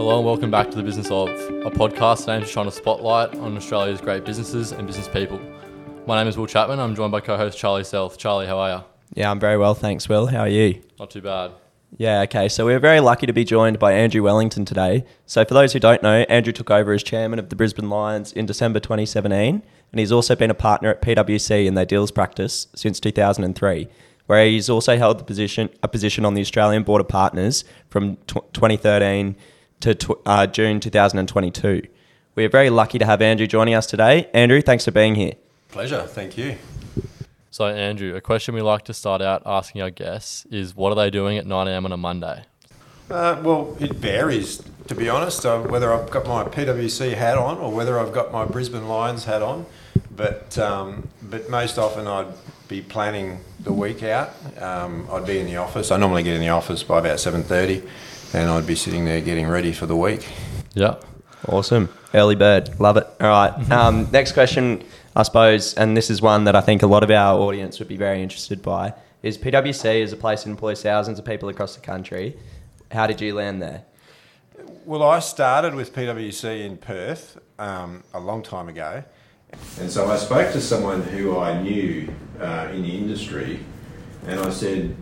Hello and welcome back to the Business of, a podcast aimed to shine a spotlight on Australia's great businesses and business people. My name is Will Chapman. I'm joined by co-host Charlie Self. Charlie, how are you? Yeah, I'm very well, thanks, Will. How are you? Not too bad. Yeah, okay. So we're very lucky to be joined by Andrew Wellington today. So for those who don't know, Andrew took over as chairman of the Brisbane Lions in December 2017, and he's also been a partner at PwC in their deals practice since 2003, where he's also held the position a position on the Australian Board of Partners from tw 2013 to tw- uh, June 2022. We are very lucky to have Andrew joining us today. Andrew, thanks for being here. Pleasure, thank you. So, Andrew, a question we like to start out asking our guests is what are they doing at 9am on a Monday? Uh, well, it varies, to be honest, uh, whether I've got my PwC hat on or whether I've got my Brisbane Lions hat on. But um, but most often I'd be planning the week out. Um, I'd be in the office. I normally get in the office by about seven thirty, and I'd be sitting there getting ready for the week. Yeah. Awesome. Early bird. Love it. All right. Um, next question, I suppose, and this is one that I think a lot of our audience would be very interested by, is PwC is a place that employs thousands of people across the country. How did you land there? Well, I started with PwC in Perth um, a long time ago. And so I spoke to someone who I knew uh, in the industry, and I said,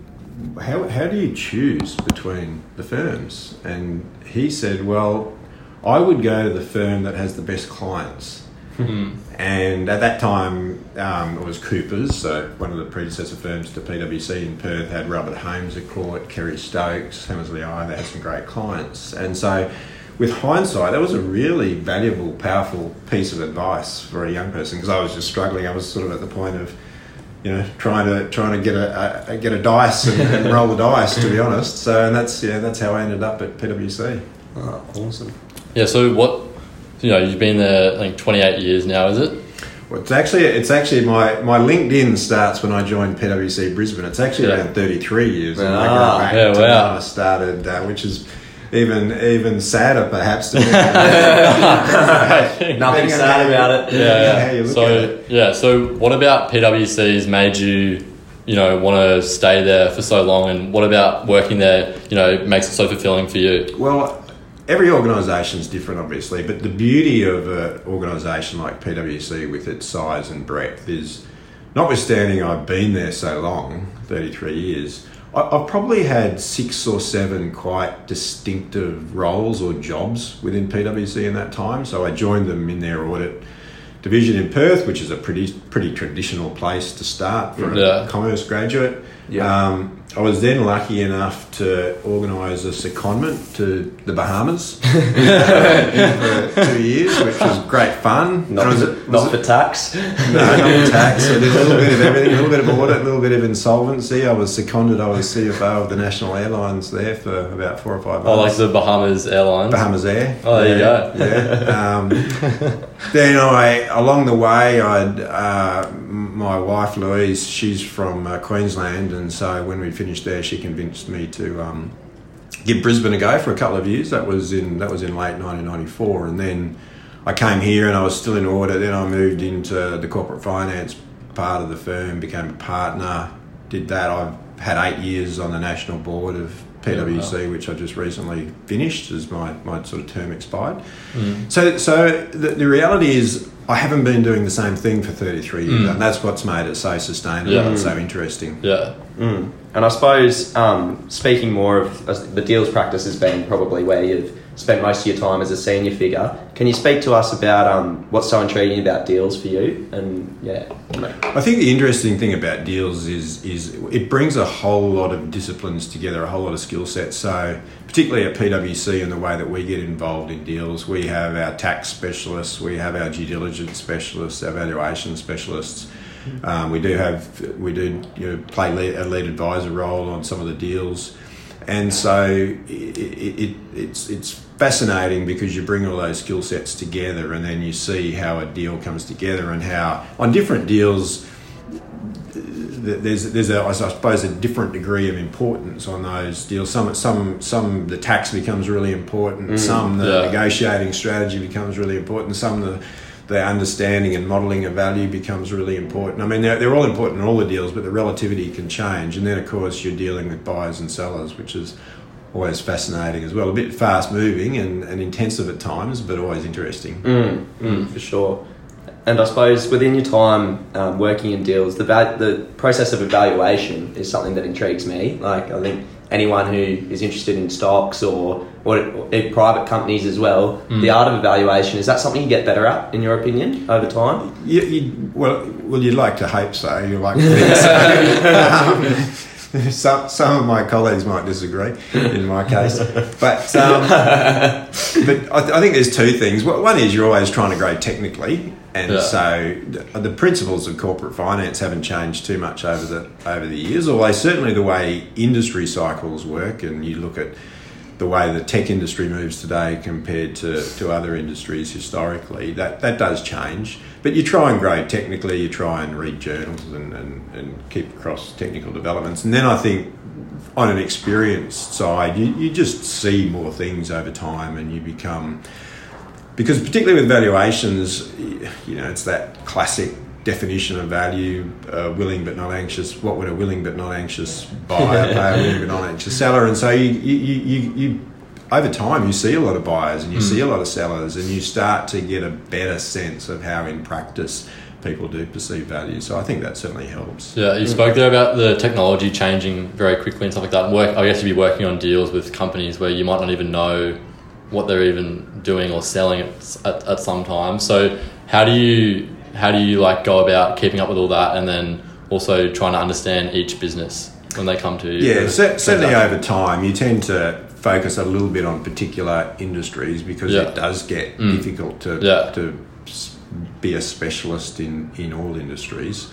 how, how do you choose between the firms? And he said, Well, I would go to the firm that has the best clients. And at that time, um, it was Coopers, so one of the predecessor firms to PwC in Perth had Robert Holmes à Court, Kerry Stokes, Hammersley I, they had some great clients. And so, with hindsight, that was a really valuable, powerful piece of advice for a young person because I was just struggling. I was sort of at the point of, you know, trying to trying to get a, a get a dice and, and roll the dice, to be honest. So, and that's yeah, that's how I ended up at PwC. Oh, awesome. Yeah, so what, you know, you've been there, I think, 28 years now, is it? Well, it's actually it's actually my, my LinkedIn starts when I joined PwC Brisbane. It's actually Yeah. around thirty three years, and I Ah, go back yeah, to wow. when I started, uh, which is even even sadder perhaps. Nothing sad about it. Yeah, how you so it. yeah, so what about PwC's made you, you know, want to stay there for so long, and what about working there, you know, makes it so fulfilling for you? Well, every organisation is different, obviously, but the beauty of an organisation like PwC with its size and breadth is, notwithstanding I've been there so long 33 years, I- I've probably had six or seven quite distinctive roles or jobs within PwC in that time. So I joined them in their audit division in Perth, which is a pretty pretty traditional place to start for Yeah. a commerce graduate. Yeah. Um, I was then lucky enough to organise a secondment to the Bahamas uh, for two years, which was great fun. Not, was- for, was- not for tax. no, not for tax. I did a little bit of everything, a little bit of audit, a little bit of insolvency. I was seconded. I was CFO of the National Airlines there for about four or five months. Oh, like the Bahamas Airlines. Bahamas Air. Oh, there you yeah, go. Yeah. Um, then I, along the way, I'd uh, my wife Louise. She's from uh, Queensland, and so when we finished there, she convinced me to um, give Brisbane a go for a couple of years. That was in that was in late 1994, and then I came here and I was still in audit. Then I moved into the corporate finance part of the firm, became a partner. Did that. I've had eight years on the national board of PwC, which I just recently finished as my, my sort of term expired. So, so the, the reality is, I haven't been doing the same thing for 33 years, hmm. and that's what's made it so sustainable Yeah. and so interesting. Yeah. Mm. And I suppose um, speaking more of the deals practice has been probably where you've spent most of your time as a senior figure. Can you speak to us about um, what's so intriguing about deals for you? And yeah, I think the interesting thing about deals is is it brings a whole lot of disciplines together, a whole lot of skill sets. So particularly at PwC and the way that we get involved in deals, we have our tax specialists, we have our due diligence specialists, our valuation specialists. Um, we do have we do you know, play lead, a lead advisor role on some of the deals, and so it, it, it, it's it's fascinating because you bring all those skill sets together, and then you see how a deal comes together, and how on different deals there's there's a, I suppose a different degree of importance on those deals. Some some some the tax becomes really important. some the yeah. negotiating strategy becomes really important. Some the the understanding and modelling of value becomes really important. I mean, they're, they're all important in all the deals, but the relativity can change. And then, of course, you're dealing with buyers and sellers, which is always fascinating as well. A bit fast moving and, and intensive at times, but always interesting. Mm, mm, for sure. And I suppose within your time um, working in deals, the val- the process of evaluation is something that intrigues me. Like I think anyone who is interested in stocks or or, or private companies as well, the art of evaluation is that something you get better at, in your opinion, over time? You, you, well, well, you'd like to hope so. You like to think so. Um, some, some of my colleagues might disagree in my case, but um, but I, th- I think there's two things. One one is you're always trying to grow technically, and Yeah. so the, the principles of corporate finance haven't changed too much over the over the years. Although certainly the way industry cycles work, and you look at the way the tech industry moves today compared to, to other industries historically, that, that does change. But you try and grow technically, you try and read journals and, and, and keep across technical developments. And then I think on an experienced side, you, you just see more things over time and you become because particularly with valuations, you know, it's that classic definition of value: uh, willing but not anxious. What would a willing but not anxious buyer pay? A willing but not anxious seller. And so you, you, you, you, over time, you see a lot of buyers and you see a lot of sellers, and you start to get a better sense of how, in practice, people do perceive value. So I think that certainly helps. Yeah, you spoke there about the technology changing very quickly and stuff like that. And work, I guess you'd be working on deals with companies where you might not even know what they're even doing or selling at, at, at some time. So how do you how do you like go about keeping up with all that and then also trying to understand each business when they come to Yeah, the certainly over time, you tend to focus a little bit on particular industries because Yeah. it does get Mm. difficult to Yeah. to be a specialist in in all industries.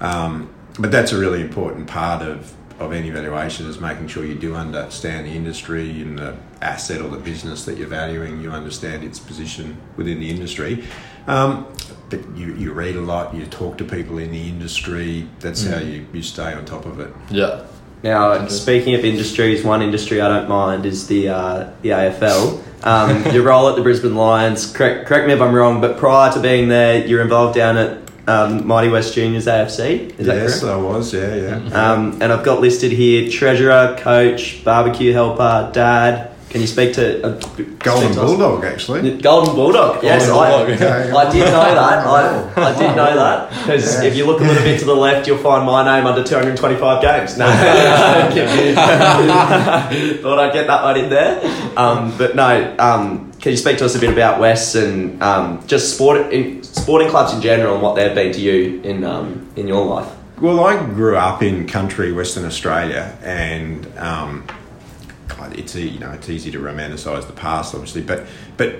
Um, but that's a really important part of of any valuation is making sure you do understand the industry and the asset or the business that you're valuing. You understand its position within the industry. Um, but you, you read a lot, you talk to people in the industry. That's how you, you stay on top of it. Yeah. Now, speaking of industries, one industry I don't mind is the uh, the AFL. Um, your role at the Brisbane Lions, correct, correct me if I'm wrong, but prior to being there, you're involved down at um, Mighty West Juniors AFC. Is that yes, correct? I was. Yeah, yeah. Um, and I've got listed here treasurer, coach, barbecue helper, dad. Can you speak to uh, Golden speak to us? Bulldog, actually. Golden Bulldog. Yes, Bulldog. I, Okay. I did know that. I, I did know that because if you look a little bit to the left, you'll find my name under 225 games. No, thought I'd get that one in there. Um, but no, um, can you speak to us a bit about West and um, just sport, in, sporting clubs in general and what they've been to you in um, in your life? Well, I grew up in country Western Australia, and um, it's you know it's easy to romanticise the past, obviously, but but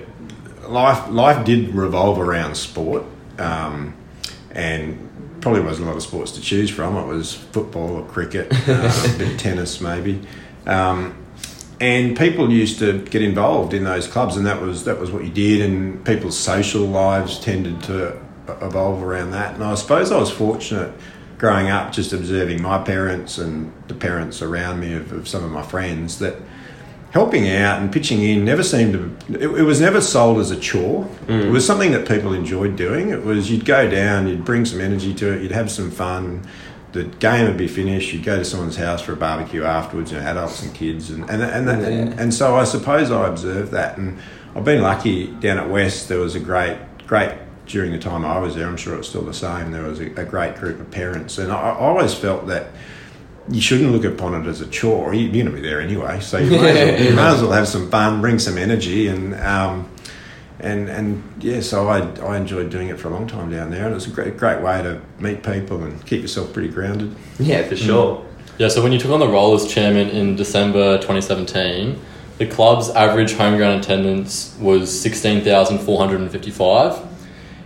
life life did revolve around sport, um, and probably wasn't a lot of sports to choose from. It was football or cricket, uh, a bit of tennis maybe. Um, and people used to get involved in those clubs, and that was that was what you did. And people's social lives tended to evolve around that. And I suppose I was fortunate growing up, just observing my parents and the parents around me of, of some of my friends, that helping out and pitching in never seemed to. It, it was never sold as a chore. Mm. It was something that people enjoyed doing. It was you'd go down, you'd bring some energy to it, you'd have some fun the game would be finished. You'd go to someone's house for a barbecue afterwards, you know, adults and kids, and and and, and, and, and so I suppose I observed that, and I've been lucky down at West. There was a great, great during the time I was there. I'm sure it's still the same. There was a, a great group of parents, and I, I always felt that you shouldn't look upon it as a chore. You- You're going to be there anyway, so you might as well, you may as well have some fun, bring some energy, and um, and and yeah. So I I enjoyed doing it for a long time down there, and it's a great great way to meet people and keep yourself pretty grounded. Yeah, for sure. Yeah, so when you took on the role as chairman in December 2017, the club's average home ground attendance was 16,455.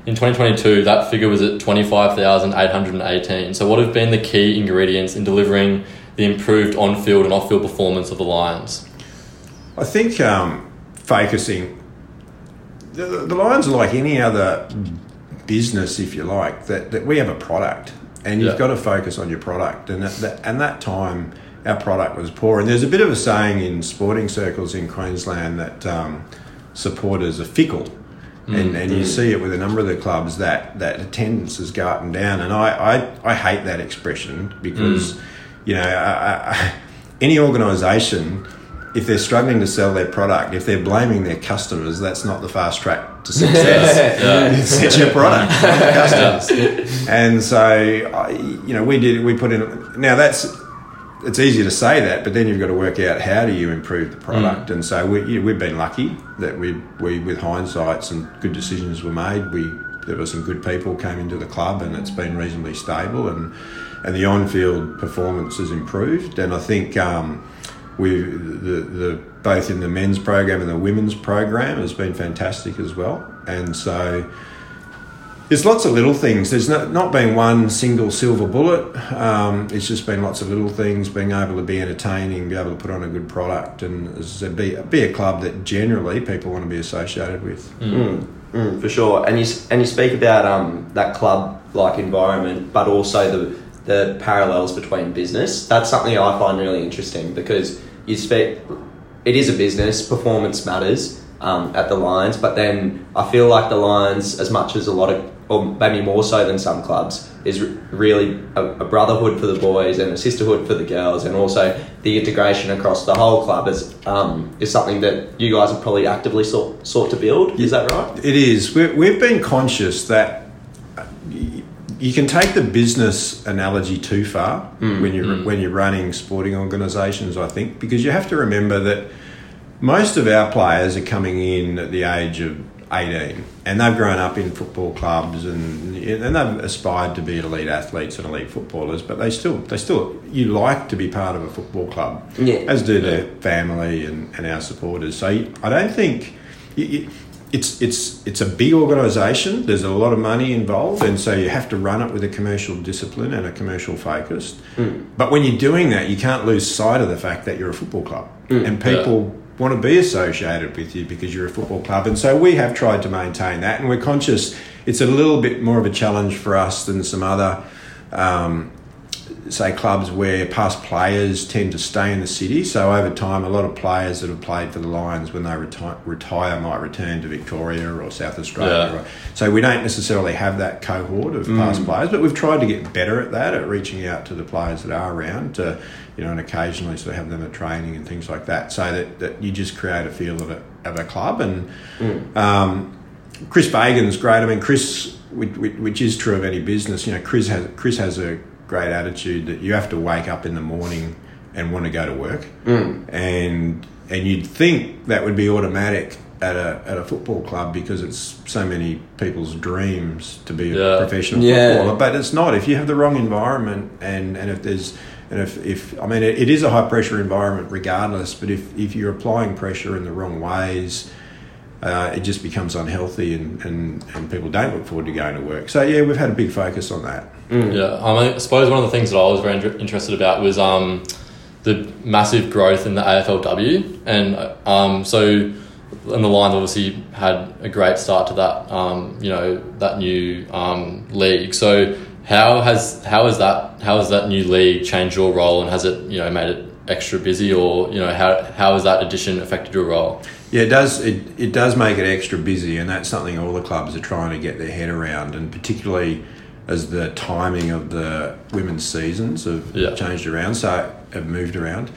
In 2022, that figure was at 25,818. So, what have been the key ingredients in delivering the improved on field and off field performance of the Lions? I think um, focusing the, the Lions are like any other business, if you like, that, that we have a product and you've Yeah. got to focus on your product. And at that, and that time, our product was poor. And there's a bit of a saying in sporting circles in Queensland that um, supporters are fickle. Mm, and, and you mm. see it with a number of the clubs that, that attendances go up and down. And I, I, I hate that expression because, mm. you know, I, I, any organisation if they're struggling to sell their product, if they're blaming their customers, that's not the fast track to success. Yeah. it's your product, not the customers. And so, I, you know, we did. We put in. Now that's it's easy to say that, but then you've got to work out how do you improve the product. And so we, yeah, we've been lucky that we, we, with hindsight, some good decisions were made. We there were some good people came into the club, and it's been reasonably stable, and and the on-field performance has improved. And I think um, we the, the both in the men's program and the women's program has been fantastic as well. And so there's lots of little things. There's not, not been one single silver bullet. Um, it's just been lots of little things, being able to be entertaining, be able to put on a good product, and be, be a club that generally people want to be associated with. Mm, mm, for sure. And you and you speak about um, that club like environment, but also the the parallels between business. That's something I find really interesting because you speak. It is a business. Performance matters um, at the Lions, but then I feel like the Lions, as much as a lot of, or maybe more so than some clubs, is really a, a brotherhood for the boys and a sisterhood for the girls, and also the integration across the whole club is um, is something that you guys have probably actively sought, sought to build. Is that right? It is. We're, we've been conscious that you can take the business analogy too far hmm. when you're hmm. when you're running sporting organisations. I think because you have to remember that most of our players are coming in at the age of 18 and they've grown up in football clubs and and they've aspired to be elite athletes and elite footballers but they still they still you like to be part of a football club Yeah. as do their family and, and our supporters so I don't think you, you, it's it's it's a big organisation. There's a lot of money involved, and so you have to run it with a commercial discipline and a commercial focus. But when you're doing that, you can't lose sight of the fact that you're a football club, and people want to be associated with you because you're a football club. And so we have tried to maintain that, and we're conscious it's a little bit more of a challenge for us than some other. Um, say clubs where past players tend to stay in the city. So over time, a lot of players that have played for the Lions when they reti- retire might return to Victoria or South Australia. Yeah. So we don't necessarily have that cohort of past players, but we've tried to get better at that, at reaching out to the players that are around, to, you know, and occasionally sort of have them at training and things like that, so that, that you just create a feel of a, of a club. And um, Chris Fagan's great. I mean, Chris, which, which- which is true of any business, you know, Chris has Chris has a great attitude that you have to wake up in the morning and want to go to work, mm. and and you'd think that would be automatic at a at a football club because it's so many people's dreams to be a Yeah. professional Yeah. footballer, but it's not. If you have the wrong environment and and if there's and if, if I mean it, it is a high pressure environment regardless, but if if you're applying pressure in the wrong ways uh, it just becomes unhealthy and, and, and people don't look forward to going to work. So, yeah, we've had a big focus on that. Yeah, I, I suppose one of the things that I was very inter- interested about was um, the massive growth in the AFLW, and um, so and the Lions obviously had a great start to that, um, you know, that new um, league. So how has how has that how has that new league changed your role, and has it you know made it extra busy, or you know how how has that addition affected your role? Yeah, it does. It, it does make it extra busy, and that's something all the clubs are trying to get their head around, and particularly as the timing of the women's seasons have Yeah. changed around, so have moved around,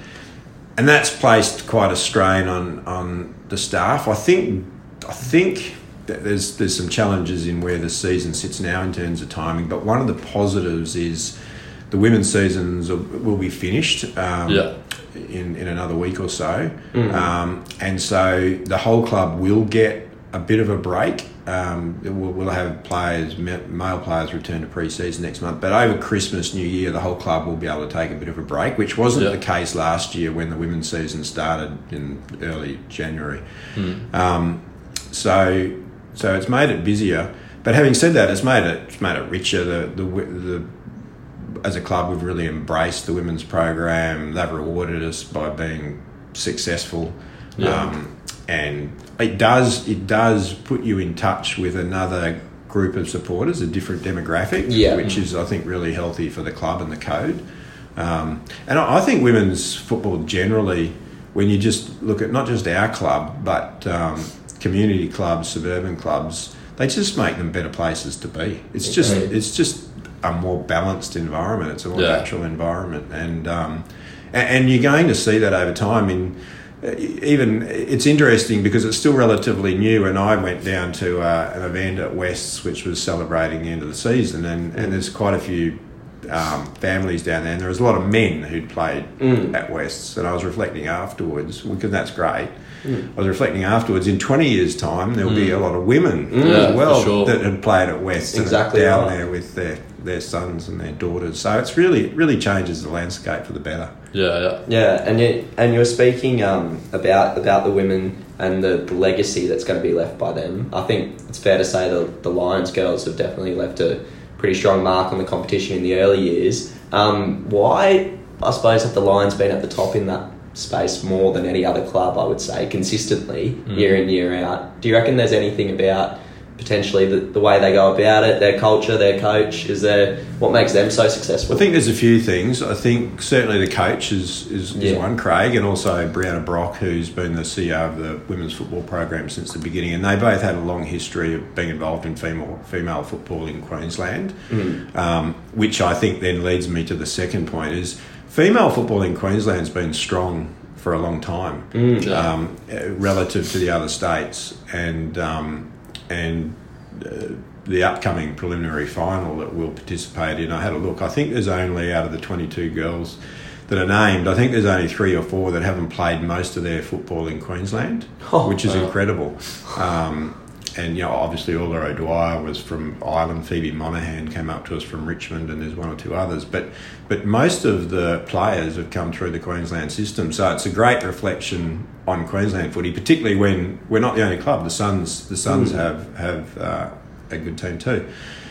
and that's placed quite a strain on on the staff. I think I think that there's there's some challenges in where the season sits now in terms of timing, but one of the positives is the women's seasons will, will be finished. Um, Yeah. In, in another week or so. Um, and so the whole club will get a bit of a break. Um, we'll, we'll have players, male players return to pre-season next month. But over Christmas, New Year, the whole club will be able to take a bit of a break, which wasn't Yeah. the case last year when the women's season started in early January. Um, so, so it's made it busier. But having said that, it's made it it's made it richer. The the, the as a club, we've really embraced the women's program. They've rewarded us by being successful, Yeah. um, and it does it does put you in touch with another group of supporters, a different demographic, Yeah. which is I think really healthy for the club and the code. Um, and I I think women's football generally, when you just look at not just our club, but um, community clubs, suburban clubs, they just make them better places to be. It's just it's just a more balanced environment. It's a more Yeah. natural environment, and um, and, and you're going to see that over time. In even it's interesting because it's still relatively new. And I went down to uh, an event at Wests, which was celebrating the end of the season, and, and there's quite a few um, families down there, and there was a lot of men who'd played Mm. at Wests. And I was reflecting afterwards because that's great. Mm. I was reflecting afterwards. In twenty years' time, there'll be a lot of women Yeah, as for well sure. that had played at Wests Exactly down right. there with their their sons and their daughters. So it's really it really changes the landscape for the better. Yeah, yeah. Yeah, and you and you're speaking um, about about the women and the, the legacy that's going to be left by them. I think it's fair to say that the Lions girls have definitely left a pretty strong mark on the competition in the early years. Um, why, I suppose, have the Lions been at the top in that space more than any other club? I would say consistently year in year out. Do you reckon there's anything about potentially the, the way they go about it, their culture, their coach? Is there what makes them so successful? I think there's a few things. I think certainly the coach is, is, is one, Craig, and also Breeanna Brock, who's been the CEO of the women's football program since the beginning. And they both had a long history of being involved in female female football in Queensland, um, which I think then leads me to the second point: is female football in Queensland's been strong for a long time Yeah. um, relative to the other states, and um, and uh, the upcoming preliminary final that we'll participate in. I had a look. I think there's only out of the 22 girls that are named. I think there's only three or four that haven't played most of their football in Queensland, Oh, which is wow. incredible. Um, and you know, obviously, Orla O'Dwyer was from Ireland. Phoebe Monahan came up to us from Richmond, and there's one or two others. But but most of the players have come through the Queensland system, so it's a great reflection on Queensland footy, particularly when we're not the only club. The Suns the Suns mm. have have uh, a good team too.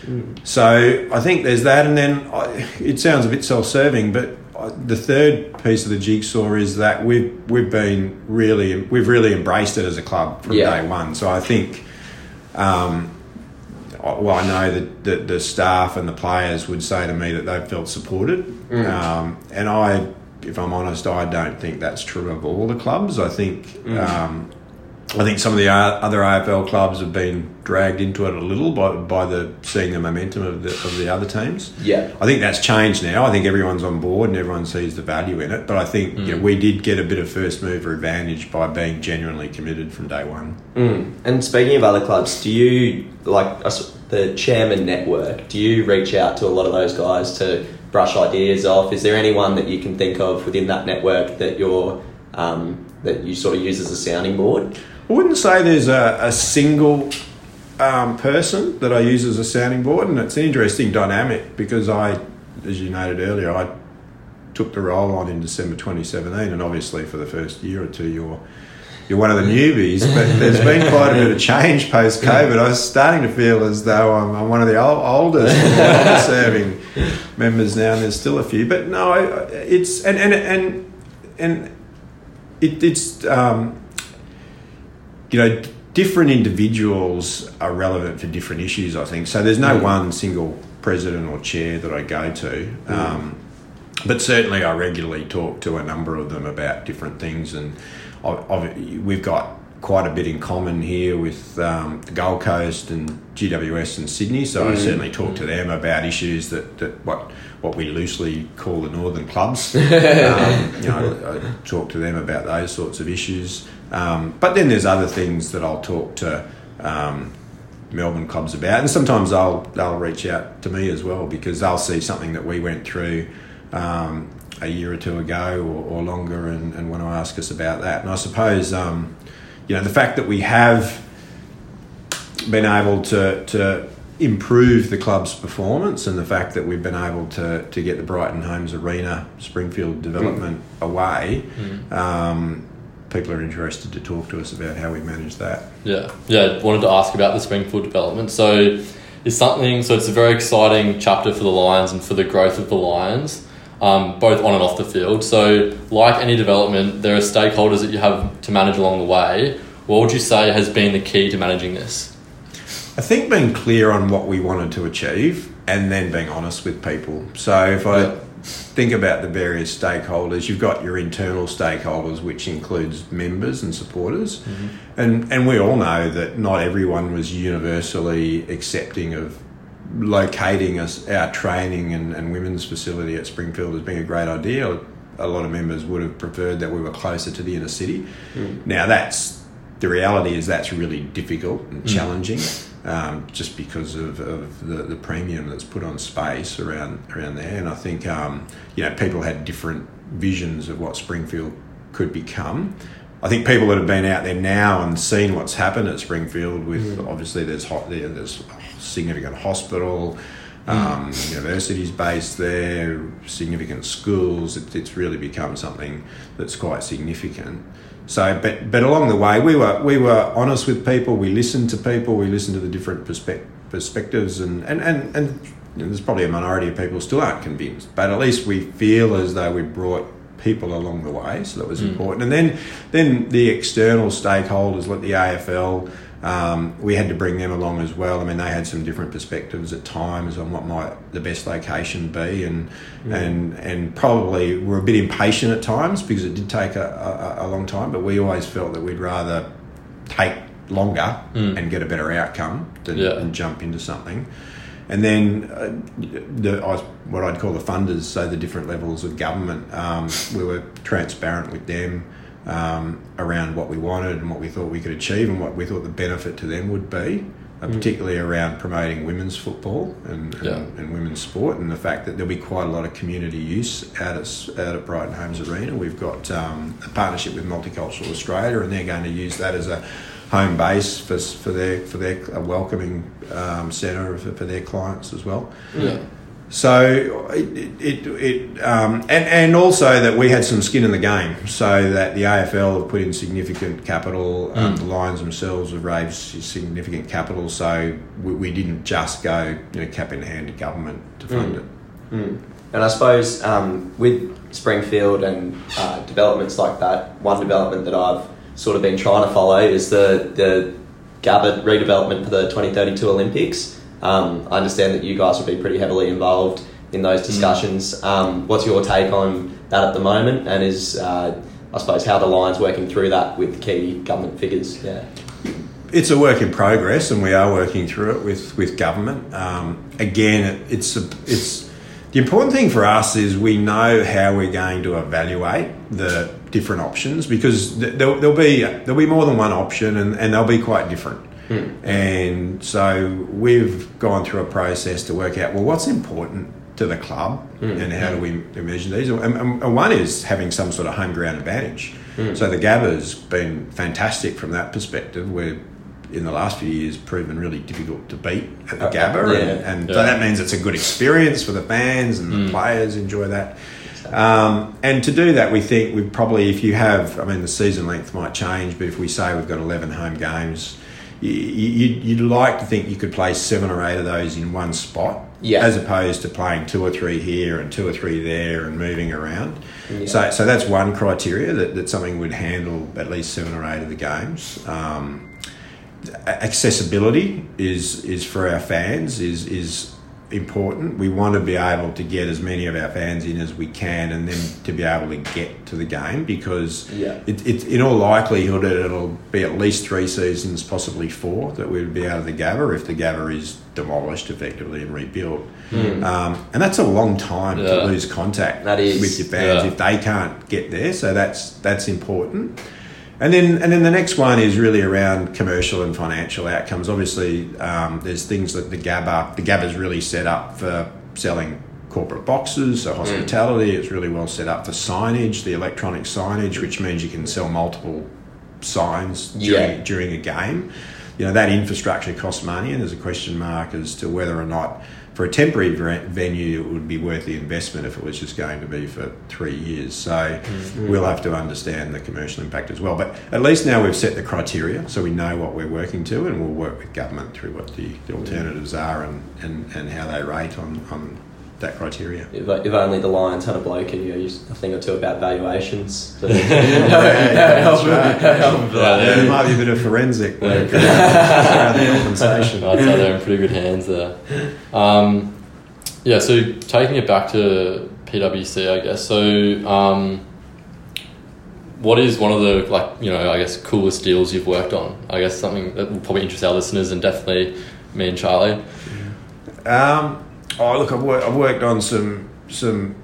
Mm. So I think there's that, and then I, it sounds a bit self-serving, but uh, the third piece of the jigsaw is that we've we've been really we've really embraced it as a club from Yeah. day one. So I think, um, well, I know that, that the staff and the players would say to me that they've felt supported, um, and I, if I'm honest, I don't think that's true of all the clubs. I think. Um, I think some of the other AFL clubs have been dragged into it a little by, by the seeing the momentum of the of the other teams. Yeah. I think that's changed now. I think everyone's on board and everyone sees the value in it. But I think you know, we did get a bit of first mover advantage by being genuinely committed from day one. Mm. And speaking of other clubs, do you like the chairman network? Do you reach out to a lot of those guys to brush ideas off? Is there anyone that you can think of within that network that you're um, that you sort of use as a sounding board? I wouldn't say there's a, a single um, person that I use as a sounding board, and it's an interesting dynamic because I, as you noted earlier, I took the role on in December 2017, and obviously for the first year or two, you're you're one of the newbies, but there's been quite a bit of change post COVID. I was starting to feel as though I'm, I'm one of the old, oldest serving members now, and there's still a few. But no, it's and and and and it, it's um, you know, different individuals are relevant for different issues, I think. So there's no one single president or chair that I go to. Um, but certainly I regularly talk to a number of them about different things. And I've, I've, we've got quite a bit in common here with um, the Gold Coast and GWS and Sydney. So I certainly talk to them about issues that, that what what we loosely call the northern clubs. um, you know, I talk to them about those sorts of issues. Um, but then there's other things that I'll talk to um, Melbourne clubs about, and sometimes they'll they'll reach out to me as well because they'll see something that we went through um, a year or two ago or, or longer, and, and want to ask us about that. And I suppose um, you know the fact that we have been able to to improve the club's performance and the fact that we've been able to to get the Brighton Homes Arena Springfield development away. Um, people are interested to talk to us about how we manage that. Yeah, yeah. Wanted to ask about the Springfield development. So, it's something. So it's a very exciting chapter for the Lions and for the growth of the Lions, um, both on and off the field. So, like any development, there are stakeholders that you have to manage along the way. What would you say has been the key to managing this? I think being clear on what we wanted to achieve and then being honest with people. So if I Yeah. Think about the various stakeholders, you've got your internal stakeholders, which includes members and supporters, mm-hmm. and and we all know that not everyone was universally accepting of locating us our training and, and women's facility at Springfield as being a great idea. a lot of members would have preferred that we were closer to the inner city. Mm. Now that's the reality is that's really difficult and mm. challenging, um, just because of, of the, the premium that's put on space around around there. And I think um, you know people had different visions of what Springfield could become. I think people that have been out there now and seen what's happened at Springfield with obviously there's hot there, there's significant hospital, um, universities based there, significant schools. It, it's really become something that's quite significant. So, but but along the way, we were we were honest with people. We listened to people. We listened to the different perspec- perspectives, and and and, and you know, there's probably a minority of people still aren't convinced. But at least we feel as though we brought people along the way, so that was mm. important. And then then the external stakeholders, like the AFL. Um, we had to bring them along as well. I mean, they had some different perspectives at times on what might the best location be, and and and probably were a bit impatient at times because it did take a, a, a long time. But we always felt that we'd rather take longer and get a better outcome than, Yeah. than jump into something. And then uh, the I was, what I'd call the funders, so the different levels of government, um, we were transparent with them um, around what we wanted and what we thought we could achieve and what we thought the benefit to them would be, uh, particularly around promoting women's football and, and, Yeah. and women's sport, and the fact that there'll be quite a lot of community use out at out at Brighton Homes Arena. We've got um, a partnership with Multicultural Australia, and they're going to use that as a home base for, for their for their a welcoming um, centre for, for their clients as well. Yeah. So it, it, it um, and and also that we had some skin in the game, so that the AFL have put in significant capital. Um, the Lions themselves have raised significant capital, so we, we didn't just go you know cap in hand to government to fund it. And I suppose um, with Springfield and uh, developments like that, one development that I've sort of been trying to follow is the the Gabba redevelopment for the 2032 Olympics. Um, I understand that you guys will be pretty heavily involved in those discussions. Um, what's your take on that at the moment? And is uh, I suppose how the Lions working through that with key government figures? Yeah. It's a work in progress, and we are working through it with with government. Um, again, it, it's a, it's the important thing for us is we know how we're going to evaluate the different options because th- there'll, there'll be there'll be more than one option, and, and they'll be quite different. And so we've gone through a process to work out well what's important to the club and how do we measure these. And, and, one is having some sort of home ground advantage. So the Gabba's been fantastic from that perspective. We're in the last few years proven really difficult to beat at the Uh, Gabba, yeah. and, and so that means it's a good experience for the fans and the players enjoy that. Um, and to do that, we think we probably, if you have, I mean, the season length might change, but if we say we've got 11 home games, you, you, you'd like to think you could play seven or eight of those in one spot, Yeah. as opposed to playing two or three here and two or three there and moving around. Yeah. So, so that's one criteria that, that something would handle at least seven or eight of the games. Um, accessibility is is for our fans is is important. We want to be able to get as many of our fans in as we can, and then to be able to get to the game because Yeah. it, it, in all likelihood it'll be at least three seasons, possibly four, that we'd be out of the Gabba if the Gabba is demolished effectively and rebuilt. Um, and that's a long time Yeah. to lose contact That is, with your fans yeah. if they can't get there. So that's that's important. And then, and then the next one is really around commercial and financial outcomes. Obviously, um, there's things that the Gabba, the Gabba is really set up for selling corporate boxes, so hospitality. It's really well set up for signage, the electronic signage, which means you can sell multiple signs during, Yeah. during a game. You know that infrastructure costs money, and there's a question mark as to whether or not, for a temporary venue, it would be worth the investment if it was just going to be for three years. So mm-hmm. we'll have to understand the commercial impact as well. But at least now we've set the criteria, so we know what we're working to, and we'll work with government through what the, the alternatives are and, and, and how they rate on, on that criteria. If, if only the Lions had a bloke who knew a thing or two about valuations. So- that's right. Yeah, Yeah, there might be a bit of forensic work around the compensation. I'd say they're in pretty good hands there. Um, yeah, so taking it back to PwC, I guess. So, um, what is one of the like you know I guess coolest deals you've worked on? I guess something that will probably interest our listeners and definitely me and Charlie. Um, oh, look, I've worked, I've worked on some some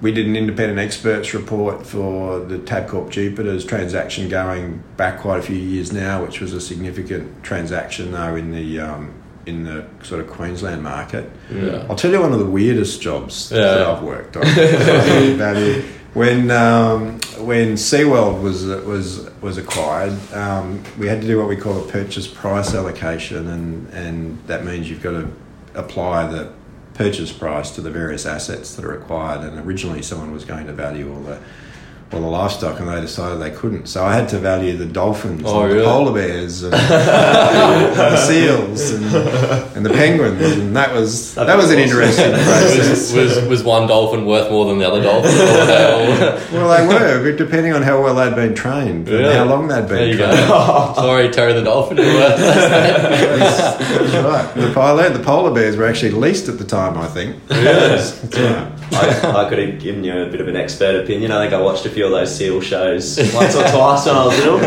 we did an independent experts report for the Tabcorp Jupiters transaction going back quite a few years now, which was a significant transaction though in the um, in the sort of Queensland market. Yeah. I'll tell you one of the weirdest jobs Yeah. that I've worked on. Value. when um, when SeaWorld was was was acquired, um, we had to do what we call a purchase price allocation, and and that means you've got to apply the purchase price to the various assets that are acquired. And originally, someone was going to value all the all the livestock, and they decided they couldn't. So I had to value the dolphins, Oh, and really? the polar bears, and the seals, and, and the penguins, and that was that was an interesting process. was, was was one dolphin worth more than the other dolphin? Or were they all- Well, they were, depending on how well they'd been trained and Really? how long they'd there you been go. trained. Sorry, Terry the dolphin. were- That's right. The polar, the polar bears were actually least at the time, I think. Yes. That's right. I, I could have given you a bit of an expert opinion. I think I watched a few of those seal shows once or twice when I was little.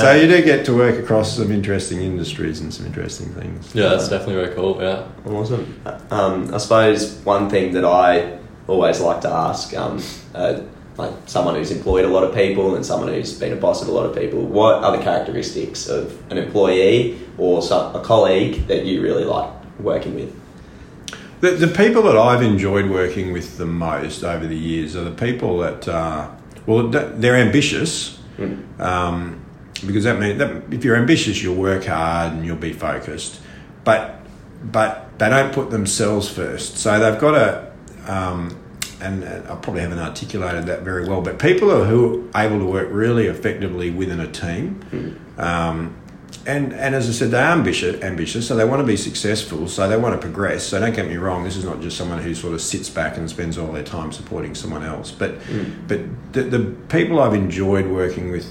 so you do get to work across some interesting industries and some interesting things. yeah, that's definitely very cool. Yeah. Awesome. Um, I suppose one thing that I always like to ask, um, uh, like someone who's employed a lot of people and someone who's been a boss of a lot of people, what are the characteristics of an employee or some, a colleague that you really like working with? The, the people that I've enjoyed working with the most over the years are the people that, uh, well, they're ambitious. Um, because that means that if you're ambitious, you'll work hard and you'll be focused. But but they don't put themselves first. So they've got a, um, and I probably haven't articulated that very well. But people are who are able to work really effectively within a team. Um, and, and as I said, they're ambitious, ambitious, so they want to be successful, so they want to progress. So don't get me wrong, this is not just someone who sort of sits back and spends all their time supporting someone else. But hmm. but the, the people I've enjoyed working with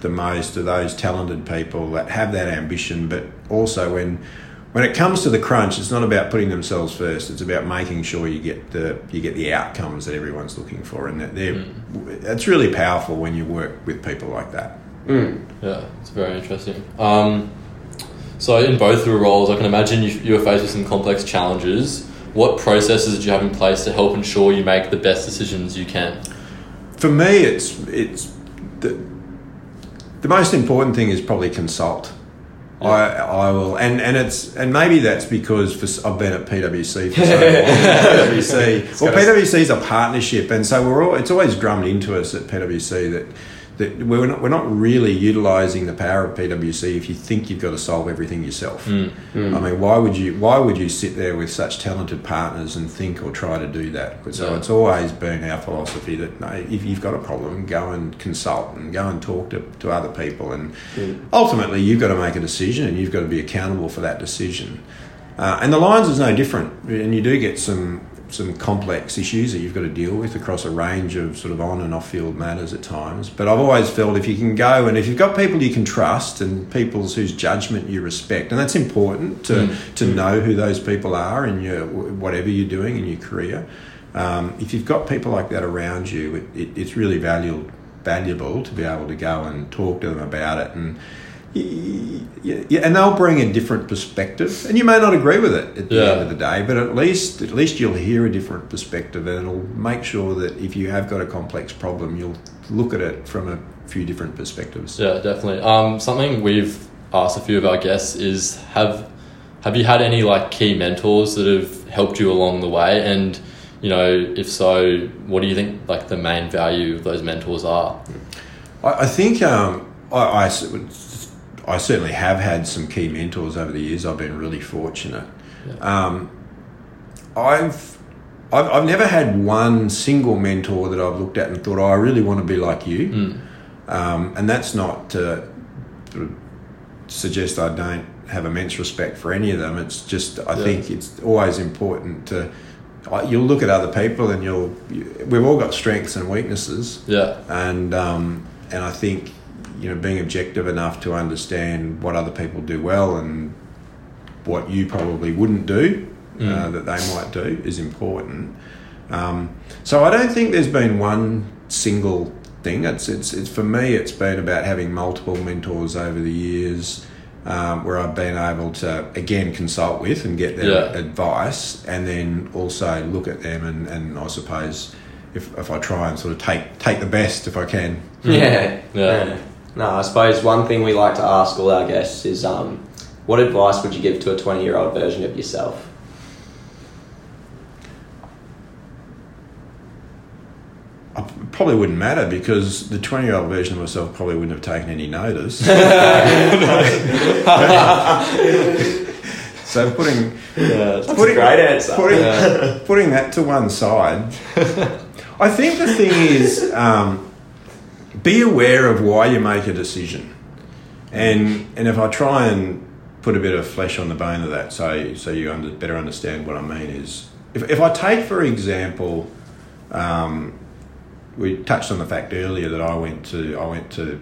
the most are those talented people that have that ambition, but also when when it comes to the crunch, it's not about putting themselves first. It's about making sure you get the you get the outcomes that everyone's looking for, and that they're hmm. it's really powerful when you work with people like that. Yeah, it's very interesting. Um, so in both your roles, I can imagine you, you were faced with some complex challenges. What processes did you have in place to help ensure you make the best decisions you can? For me, it's it's the the most important thing is probably consult. I, I will, and, and it's and maybe that's because for, I've been at PwC for so long. PwC, well, PwC is a partnership, and so we're all. It's always drummed into us at PwC that that we're not we're not really utilising the power of PwC if you think you've got to solve everything yourself. Mm. Mm. I mean, why would you why would you sit there with such talented partners and think or try to do that? So Yeah. it's always been our philosophy that no, if you've got a problem, go and consult and go and talk to, to other people. And mm. ultimately, you've got to make a decision and you've got to be accountable for that decision. Uh, and the Lions is no different. And you do get some some complex issues that you've got to deal with across a range of sort of on and off field matters at times. But I've always felt if you can go and if you've got people you can trust and people whose judgment you respect, and that's important to, to know who those people are in your whatever you're doing in your career. Um, if you've got people like that around you, it, it, it's really valuable valuable to be able to go and talk to them about it and. Yeah, yeah, and they'll bring a different perspective, and you may not agree with it at the Yeah. end of the day, but at least at least you'll hear a different perspective, and it'll make sure that if you have got a complex problem, you'll look at it from a few different perspectives. Yeah, definitely. Um, something we've asked a few of our guests is have have you had any like key mentors that have helped you along the way, and you know if so, what do you think like the main value of those mentors are? I, I think um, I, I s- I certainly have had some key mentors over the years. I've been really fortunate. Um, I've, I've I've never had one single mentor that I've looked at and thought, oh, I really want to be like you. Um, and that's not to suggest I don't have immense respect for any of them. It's just I Yeah. think it's always important to. You'll look at other people, and you'll. You, we've all got strengths and weaknesses Yeah, and um, and I think you know being objective enough to understand what other people do well and what you probably wouldn't do uh, that they might do is important. Um, so I don't think there's been one single thing. It's it's it's for me. It's been about having multiple mentors over the years. Um, where I've been able to again consult with and get their Yeah. advice, and then also look at them and, and I suppose if, if I try and sort of take take the best if I can. Yeah. Yeah. No, I suppose one thing we like to ask all our guests is um, what advice would you give to a 20 year old version of yourself? I probably wouldn't matter because the 20 year old version of myself probably wouldn't have taken any notice. so putting Yeah, Putting- a great answer. putting, Yeah. putting that to one side, I think the thing is um, be aware of why you make a decision, and and if I try and put a bit of flesh on the bone of that, so so you under, better understand what I mean is if if I take for example, um, we touched on the fact earlier that I went to I went to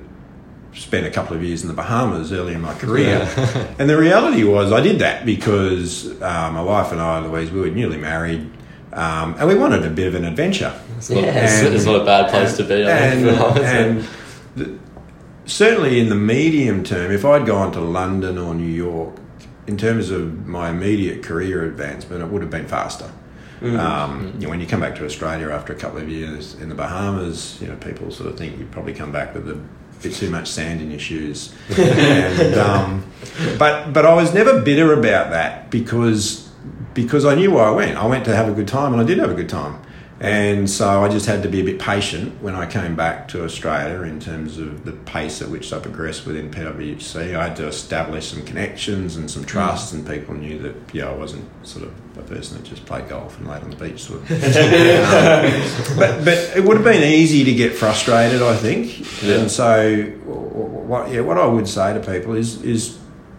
spent a couple of years in the Bahamas early in my career. and the reality was, I did that because uh, my wife and I, Louise, we were newly married. Um, and we wanted a bit of an adventure. It's not, Yeah. it's, not a bad place to be. I And, think, for honest. and the, certainly in the medium term, if I'd gone to London or New York, in terms of my immediate career advancement, it would have been faster. Um, you know, when you come back to Australia after a couple of years in the Bahamas, you know, people sort of think you'd probably come back with a bit too much sand in your shoes. and, um, but but I was never bitter about that because because I knew where I went. I went to have a good time, and I did have a good time. And so I just had to be a bit patient when I came back to Australia in terms of the pace at which I progressed within PwC. I had to establish some connections and some trust, and people knew that yeah, I wasn't sort of a person that just played golf and laid on the beach sort of. Um, but but it would have been easy to get frustrated, I think. Yeah. And so what yeah, what I would say to people is is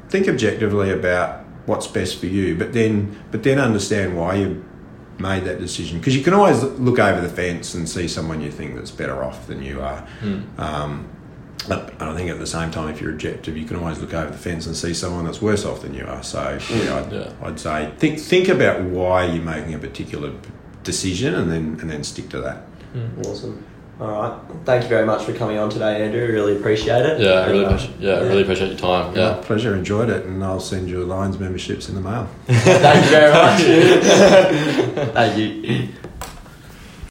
think objectively about what's best for you, but then but then understand why you made that decision because you can always look over the fence and see someone you think that's better off than you are. Hmm. Um, but I think at the same time, if you're objective, you can always look over the fence and see someone that's worse off than you are. So yeah, hmm. I'd, Yeah. I'd say think think about why you're making a particular decision and then and then stick to that. Hmm. Awesome. All right. Thank you very much for coming on today, Andrew. Really appreciate it. yeah, I really, And, uh, appreciate, yeah, I really appreciate your time. My Yeah. pleasure, enjoyed it, and I'll send you Lions memberships in the mail. Thank you very much. Thank you.